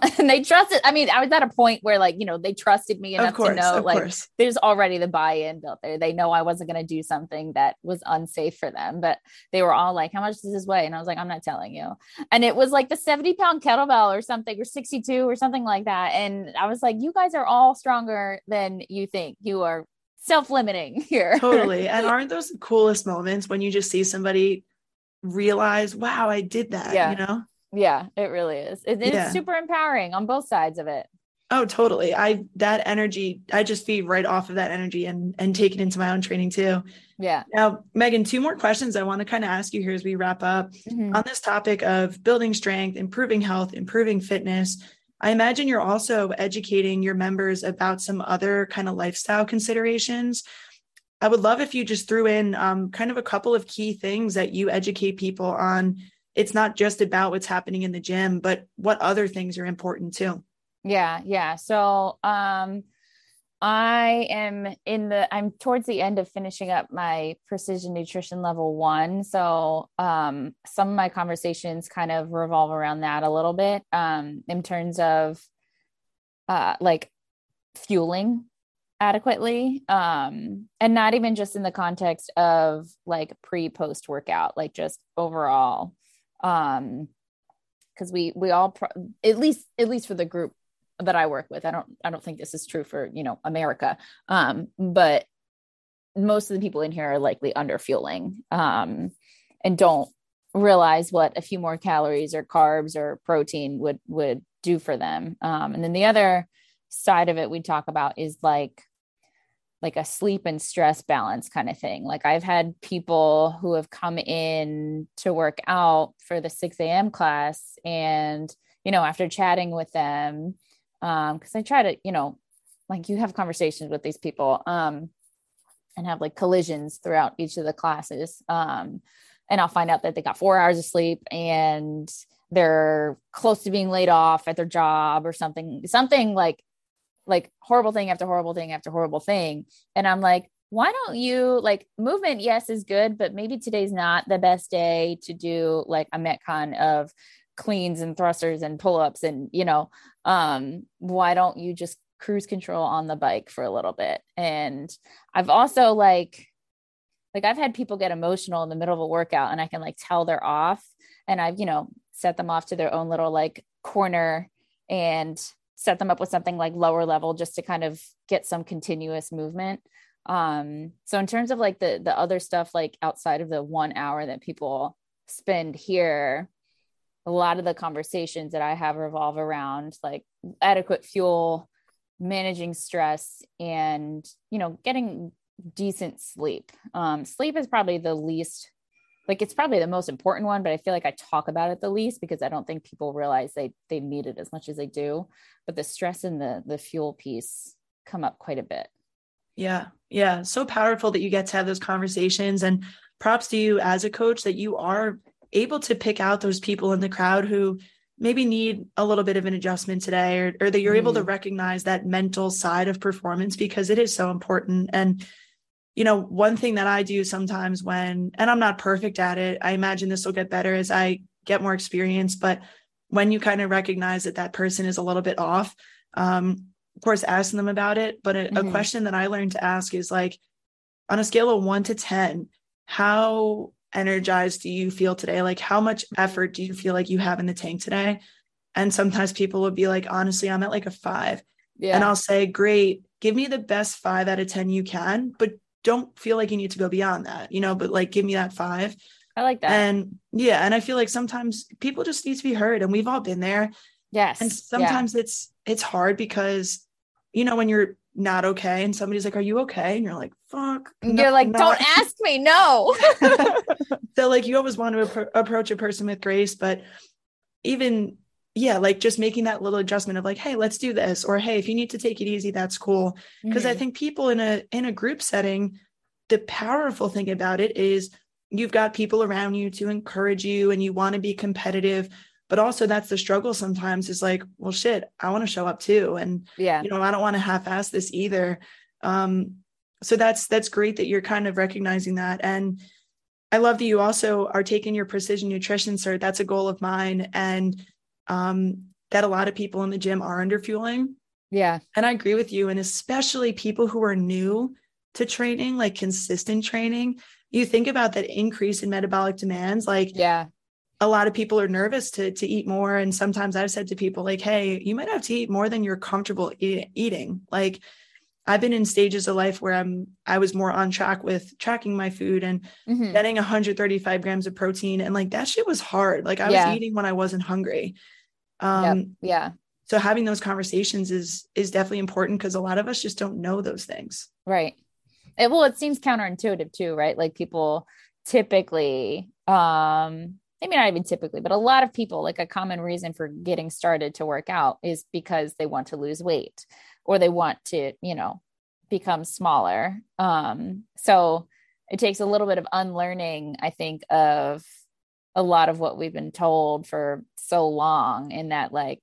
and they trusted. I mean, I was at a point where like, you know, they trusted me enough course, to know like course. there's already the buy-in built there. They know I wasn't going to do something that was unsafe for them, but they were all like, how much does this weigh? And I was like, I'm not telling you. And it was like the 70 pound kettlebell or something, or 62 or something like that. And I was like, you guys are all stronger than you think. You are self-limiting here. totally. And aren't those the coolest moments when you just see somebody realize, wow, I did that, yeah. you know? Yeah, it really is. It, it's yeah. super empowering on both sides of it. Oh, totally. I that energy, I just feed right off of that energy and and take it into my own training too. Yeah. Now, Meghan, two more questions I want to kind of ask you here as we wrap up mm-hmm. on this topic of building strength, improving health, improving fitness. I imagine you're also educating your members about some other kind of lifestyle considerations. I would love if you just threw in um, kind of a couple of key things that you educate people on it's not just about what's happening in the gym, but what other things are important too. Yeah, yeah. So um I am in the I'm towards the end of finishing up my precision nutrition level 1. So um some of my conversations kind of revolve around that a little bit um in terms of uh like fueling adequately um and not even just in the context of like pre post workout like just overall um because we we all pro- at least at least for the group that I work with I don't I don't think this is true for you know America. Um but most of the people in here are likely under fueling um and don't realize what a few more calories or carbs or protein would would do for them. Um and then the other side of it we talk about is like like a sleep and stress balance kind of thing. Like I've had people who have come in to work out for the 6 a.m. class, and you know, after chatting with them, um, because I try to, you know, like you have conversations with these people, um, and have like collisions throughout each of the classes. Um, and I'll find out that they got four hours of sleep and they're close to being laid off at their job or something, something like like horrible thing after horrible thing after horrible thing. And I'm like, why don't you like movement? Yes, is good, but maybe today's not the best day to do like a metcon of cleans and thrusters and pull-ups and you know um why don't you just cruise control on the bike for a little bit and i've also like like i've had people get emotional in the middle of a workout and i can like tell they're off and i've you know set them off to their own little like corner and set them up with something like lower level just to kind of get some continuous movement Um, so in terms of like the the other stuff, like outside of the one hour that people spend here, a lot of the conversations that I have revolve around like adequate fuel, managing stress, and you know, getting decent sleep. Um, sleep is probably the least like it's probably the most important one but i feel like i talk about it the least because i don't think people realize they they need it as much as they do. But the stress and the the fuel piece come up quite a bit. Yeah. Yeah. So powerful that you get to have those conversations. And props to you as a coach that you are able to pick out those people in the crowd who maybe need a little bit of an adjustment today or, or that you're mm. able to mm-hmm. recognize that mental side of performance because it is so important. And you know, one thing that I do sometimes when, and I'm not perfect at it, I imagine this will get better as I get more experience, but when you kind of recognize that that person is a little bit off, um, of course, asking them about it. But a, mm-hmm. a question that I learned to ask is like, on a scale of one to 10, how energized do you feel today? Like, how much effort do you feel like you have in the tank today? And sometimes people would be like, honestly, I'm at like a five. Yeah. And I'll say, great, give me the best five out of 10 you can, but don't feel like you need to go beyond that, you know, but like give me that five. I like that. And yeah, and I feel like sometimes people just need to be heard and we've all been there. Yes. And sometimes yeah. it's it's hard because you know when you're not okay and somebody's like, "Are you okay?" and you're like, "Fuck." No, you're like, "Don't ask me." No. so like you always want to appro- approach a person with grace, but even yeah, like just making that little adjustment of like, hey, let's do this, or hey, if you need to take it easy, that's cool. Because mm-hmm. I think people in a in a group setting, the powerful thing about it is you've got people around you to encourage you and you want to be competitive but also that's the struggle sometimes is like well shit i want to show up too and yeah you know i don't want to half-ass this either um so that's that's great that you're kind of recognizing that and i love that you also are taking your precision nutrition cert that's a goal of mine and um, that a lot of people in the gym are under fueling. Yeah. And I agree with you. And especially people who are new to training, like consistent training, you think about that increase in metabolic demands. Like, yeah, a lot of people are nervous to, to eat more. And sometimes I've said to people, like, hey, you might have to eat more than you're comfortable e- eating. Like, I've been in stages of life where I'm I was more on track with tracking my food and mm-hmm. getting 135 grams of protein and like that shit was hard. Like I yeah. was eating when I wasn't hungry. Um yep. yeah. So having those conversations is is definitely important because a lot of us just don't know those things. Right. It, well, it seems counterintuitive too, right? Like people typically um maybe not even typically, but a lot of people, like a common reason for getting started to work out is because they want to lose weight or they want to, you know, become smaller. Um, so it takes a little bit of unlearning, I think, of a lot of what we've been told for so long in that like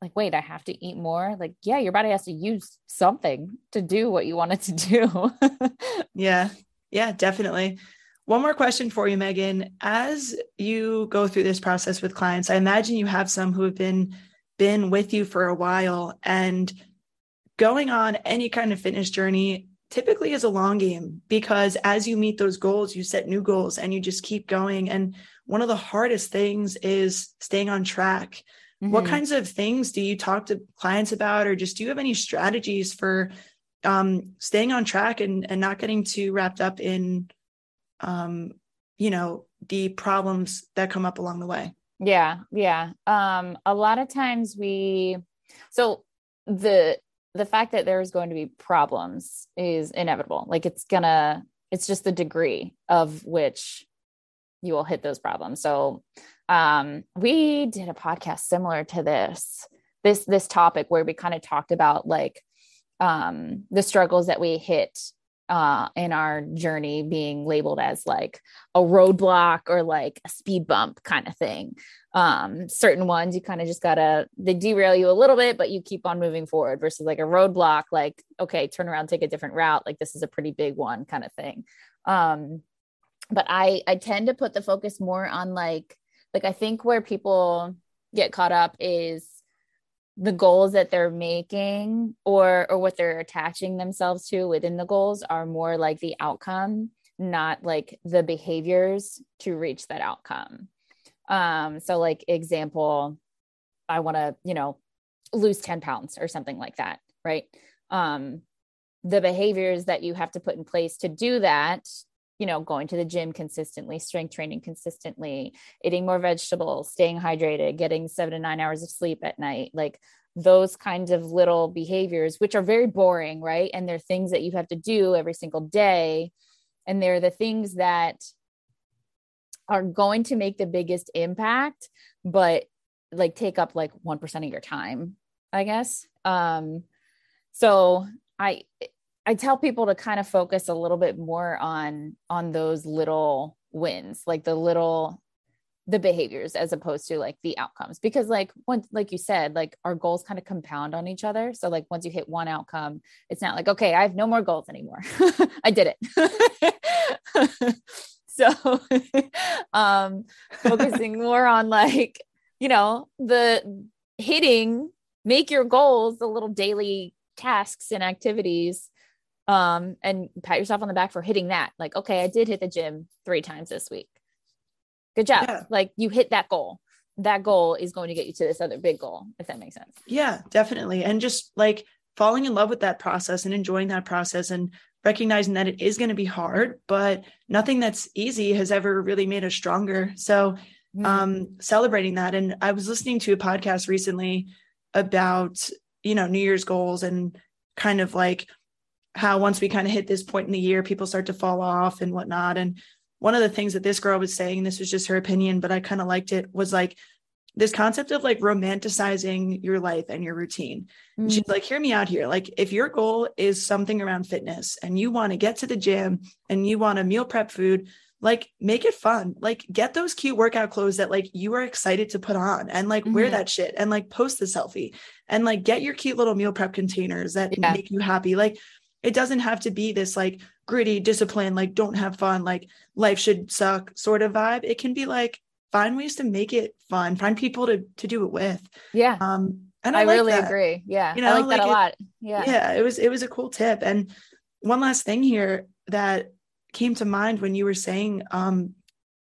like wait i have to eat more? Like yeah your body has to use something to do what you want it to do. Yeah. Yeah definitely. One more question for you meghan. As you go through this process with clients i imagine you have some who have been been with you for a while and going on any kind of fitness journey typically is a long game because as you meet those goals, you set new goals and you just keep going. And one of the hardest things is staying on track. Mm-hmm. What kinds of things do you talk to clients about, or just do you have any strategies for um, staying on track and, and not getting too wrapped up in, um, you know, the problems that come up along the way? Yeah, yeah. Um, a lot of times we, so the the fact that there's going to be problems is inevitable. Like it's gonna, it's just the degree of which you will hit those problems. So um, we did a podcast similar to this, this, this topic where we kind of talked about like um, the struggles that we hit uh, in our journey being labeled as like a roadblock or like a speed bump kind of thing. Um, certain ones you kind of just gotta they derail you a little bit, but you keep on moving forward versus like a roadblock, like, okay, turn around, take a different route. Like this is a pretty big one kind of thing. Um, but I I tend to put the focus more on like like I think where people get caught up is the goals that they're making or or what they're attaching themselves to within the goals are more like the outcome not like the behaviors to reach that outcome. Um so like example i want to you know lose 10 pounds or something like that right? Um the behaviors that you have to put in place to do that you know going to the gym consistently strength training consistently eating more vegetables staying hydrated getting seven to nine hours of sleep at night like those kinds of little behaviors which are very boring right? And they're things that you have to do every single day. And they're the things that are going to make the biggest impact but like take up like 1% of your time i guess. Um so i i tell people to kind of focus a little bit more on on those little wins like the little the behaviors as opposed to like the outcomes. Because like once like you said like our goals kind of compound on each other. So like once you hit one outcome it's not like okay i have no more goals anymore. I did it. So um focusing more on like you know the hitting make your goals the little daily tasks and activities um and pat yourself on the back for hitting that. Like okay i did hit the gym three times this week. Good job. Yeah. like you hit that goal. That goal is going to get you to this other big goal if that makes sense. Yeah definitely. And just like falling in love with that process and enjoying that process and recognizing that it is going to be hard but nothing that's easy has ever really made us stronger. So mm-hmm. um celebrating that. And i was listening to a podcast recently about you know new year's goals and kind of like how once we kind of hit this point in the year people start to fall off and whatnot and one of the things that this girl was saying, this was just her opinion, but I kind of liked it, was like this concept of like romanticizing your life and your routine. Mm-hmm. She's like, hear me out here. Like, if your goal is something around fitness and you want to get to the gym and you want to meal prep food, like make it fun. Like, get those cute workout clothes that like you are excited to put on and like mm-hmm. wear that shit and like post the selfie and like get your cute little meal prep containers that yeah. make you happy. Like, it doesn't have to be this like gritty discipline, like don't have fun, like life should suck sort of vibe. It can be like find ways to make it fun, find people to to do it with. Yeah. Um and I, I like really that. agree. Yeah. You know, I like, like that a it, lot. Yeah. Yeah. It was it was a cool tip. And one last thing here that came to mind when you were saying um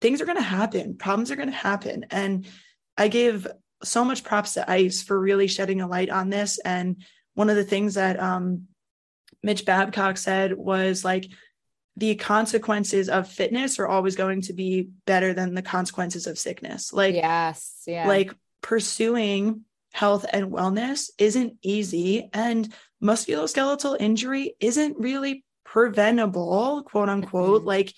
things are gonna happen, problems are gonna happen. And I gave so much props to ICE for really shedding a light on this. And one of the things that um Mitch Babcock said was like the consequences of fitness are always going to be better than the consequences of sickness. Like, yes, yeah. like pursuing health and wellness isn't easy, and musculoskeletal injury isn't really preventable, quote unquote. Mm-hmm. Like,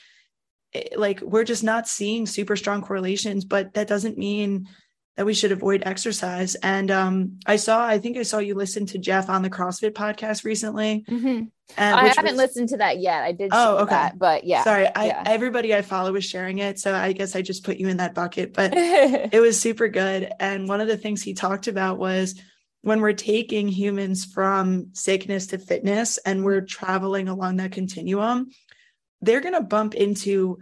eh, like we're just not seeing super strong correlations, but that doesn't mean that we should avoid exercise. And um, I saw, I think I saw you listen to Jeff on the CrossFit podcast recently. Mm-hmm. I haven't was, listened to that yet. I did. Oh, okay. That, but yeah. Sorry, I, yeah. everybody I follow was sharing it, so I guess I just put you in that bucket. But it was super good. And one of the things he talked about was when we're taking humans from sickness to fitness, and we're traveling along that continuum, they're going to bump into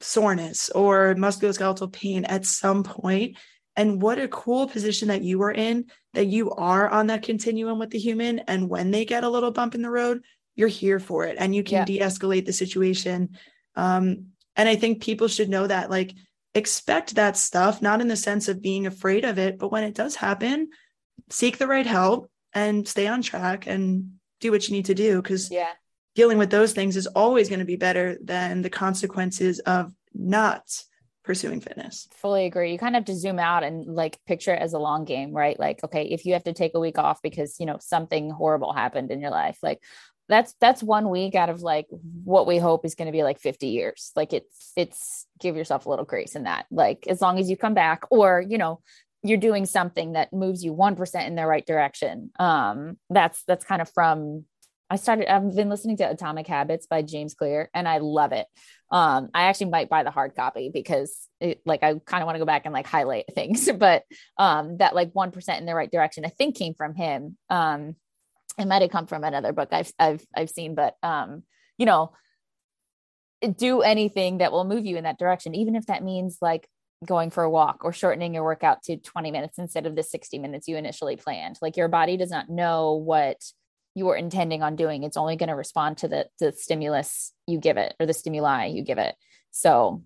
soreness or musculoskeletal pain at some point and what a cool position that you are in, that you are on that continuum with the human. And when they get a little bump in the road, you're here for it and you can yeah. de escalate the situation. Um, and I think people should know that, like, expect that stuff, not in the sense of being afraid of it, but when it does happen, seek the right help and stay on track and do what you need to do. Cause yeah. dealing with those things is always going to be better than the consequences of not pursuing fitness. Fully agree. You kind of have to zoom out and like picture it as a long game, right? Like, okay, if you have to take a week off because, you know, something horrible happened in your life, like that's that's one week out of like what we hope is going to be like 50 years. Like it's it's give yourself a little grace in that. Like as long as you come back or, you know, you're doing something that moves you 1% in the right direction. Um that's that's kind of from I started, I've been listening to Atomic Habits by James Clear and I love it. Um, I actually might buy the hard copy because it, like I kind of want to go back and like highlight things, but um, that like 1% in the right direction, I think came from him. Um, it might have come from another book I've, I've, I've seen, but um, you know, do anything that will move you in that direction, even if that means like going for a walk or shortening your workout to 20 minutes instead of the 60 minutes you initially planned. Like your body does not know what you were intending on doing it's only going to respond to the, the stimulus you give it or the stimuli you give it so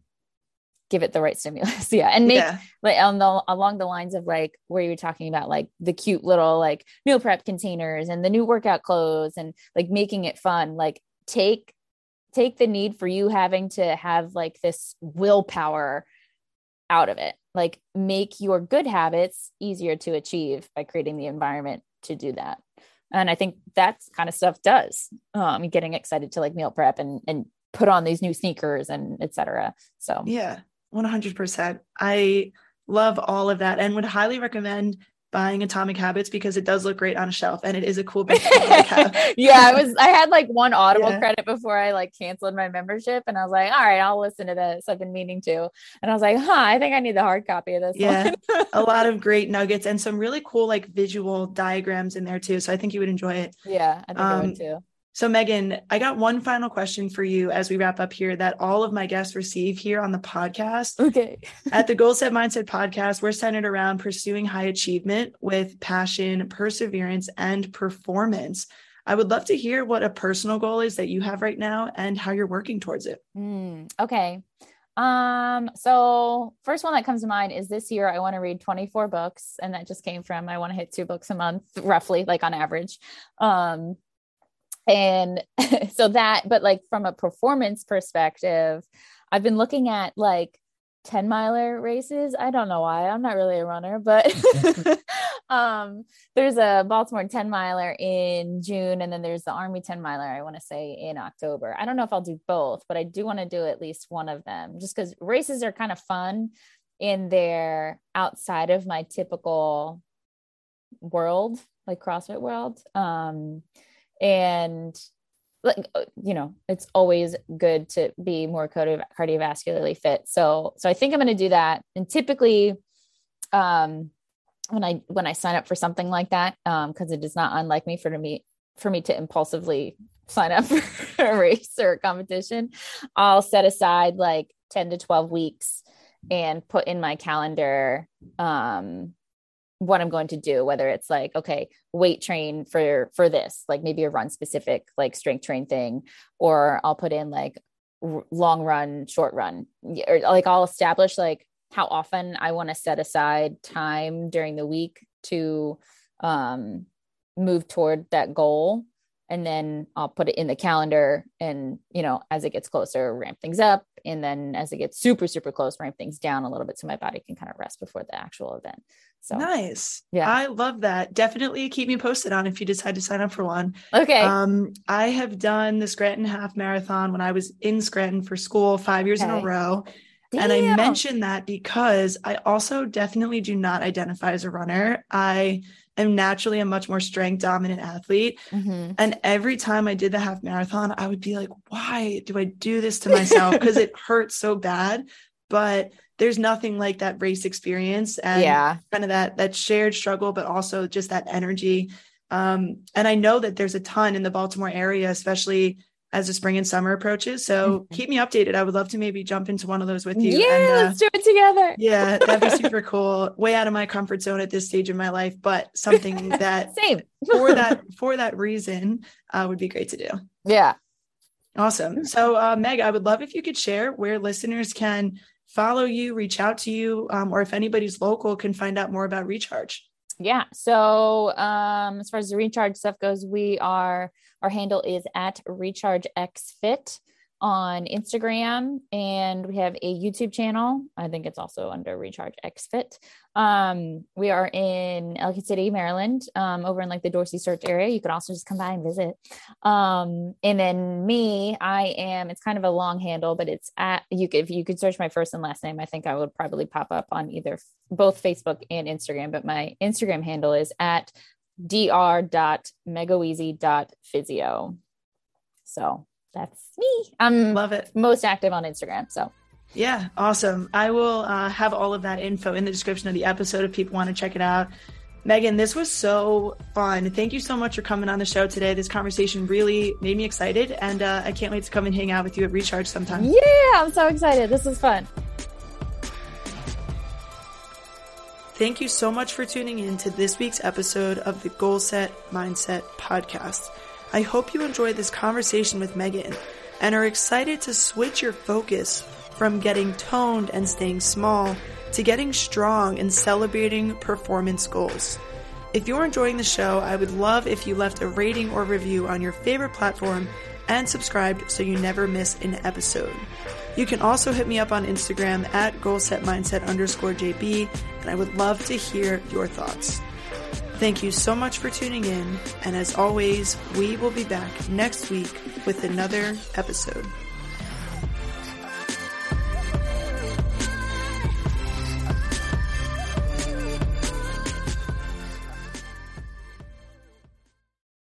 give it the right stimulus. yeah. And make Yeah. like on the along the lines of like where you were talking about like the cute little like meal prep containers and the new workout clothes and like making it fun. Like take take the need for you having to have like this willpower out of it. Like make your good habits easier to achieve by creating the environment to do that. And I think that's kind of stuff does. Um getting excited to like meal prep and and put on these new sneakers and etc. So Yeah, 100%. I love all of that and would highly recommend buying Atomic Habits because it does look great on a shelf and it is a cool big to like have. yeah, I was I had like one audible Yeah. credit before I like canceled my membership and I was like, all right, I'll listen to this. I've been meaning to. And I was like, huh, I think I need the hard copy of this Yeah. a lot of great nuggets and some really cool like visual diagrams in there too. So I think you would enjoy it. yeah, I think I Um, would too. So Meghan, I got one final question for you as we wrap up here that all of my guests receive here on the podcast. Okay. At the Goal Set Mindset podcast, we're centered around pursuing high achievement with passion, perseverance, and performance. I would love to hear what a personal goal is that you have right now and how you're working towards it. Mm, okay. Um, so first one that comes to mind is this year I want to read 24 books, and that just came from I want to hit two books a month, roughly, like on average. Um, and so that, but like from a performance perspective, I've been looking at like 10 miler races. I don't know why. I'm not really a runner, but um there's a Baltimore 10 miler in June and then there's the Army 10 miler I want to say in October. I don't know if I'll do both, but I do want to do at least one of them just cuz races are kind of fun in their outside of my typical world, like CrossFit world. Um and like uh, you know it's always good to be more cardio- cardiovascularly fit. So so i think i'm going to do that. And typically um when i when i sign up for something like that um because it is not unlike me for me for me to impulsively sign up for a race or a competition i'll set aside like 10 to 12 weeks and put in my calendar um what I'm going to do, whether it's like, okay, weight train for for this, like maybe a run specific, like strength train thing, or I'll put in like r- long run, short run, or like I'll establish like how often I want to set aside time during the week to um move toward that goal. And then I'll put it in the calendar and you know as it gets closer ramp things up. And then as it gets super super close ramp things down a little bit so my body can kind of rest before the actual event so Nice. Yeah. I love that. Definitely keep me posted on if you decide to sign up for one. okay Um, I have done the Scranton Half Marathon when I was in Scranton for school five years in a Okay. row. And I Damn. mention that because I also definitely do not identify as a runner. I am naturally a much more strength dominant athlete. Mhm. And every time I did the half marathon, I would be like, why do I do this to myself? Because it hurts so bad. But there's nothing like that race experience and yeah kind of that that shared struggle, but also just that energy. Um, and I know that there's a ton in the Baltimore area, especially as the spring and summer approaches. So Mhm. keep me updated. I would love to maybe jump into one of those with you. yeah and, uh, let's do it together yeah, that'd be super cool. Way out of my comfort zone at this stage in my life, but something that same for that for that reason uh, would be great to do. yeah Awesome. So, uh, Meg, I would love if you could share where listeners can follow you, reach out to you, um, or if anybody's local can find out more about Recharge. yeah so um as far as the recharge stuff goes we are our handle is at recharge fit on instagram and we have a youtube channel. I think it's also under recharge x fit. Um we are in ellicott city maryland um over in like the dorsey search area. You can also just come by and visit. Um and then me i am it's kind of a long handle but it's at you could if you could search my first and last name i think i would probably pop up on either both facebook and instagram but my instagram handle is at dr.megaweezy.physio so that's me i'm Love it. most active on instagram so Yeah, awesome. I will uh, have all of that info in the description of the episode if people want to check it out. Meghan, this was so fun. Thank you so much for coming on the show today. This conversation really made me excited, and uh, I can't wait to come and hang out with you at Recharge sometime. yeah i'm so excited this is fun Thank you so much for tuning in to this week's episode of the Goal Set Mindset podcast. I hope you enjoyed this conversation with Meghan and are excited to switch your focus from getting toned and staying small to getting strong and celebrating performance goals. If you're enjoying the show, I would love if you left a rating or review on your favorite platform and subscribed so you never miss an episode. You can also hit me up on Instagram at goalsetmindset underscore JB, and I would love to hear your thoughts. Thank you so much for tuning in, and as always, we will be back next week with another episode.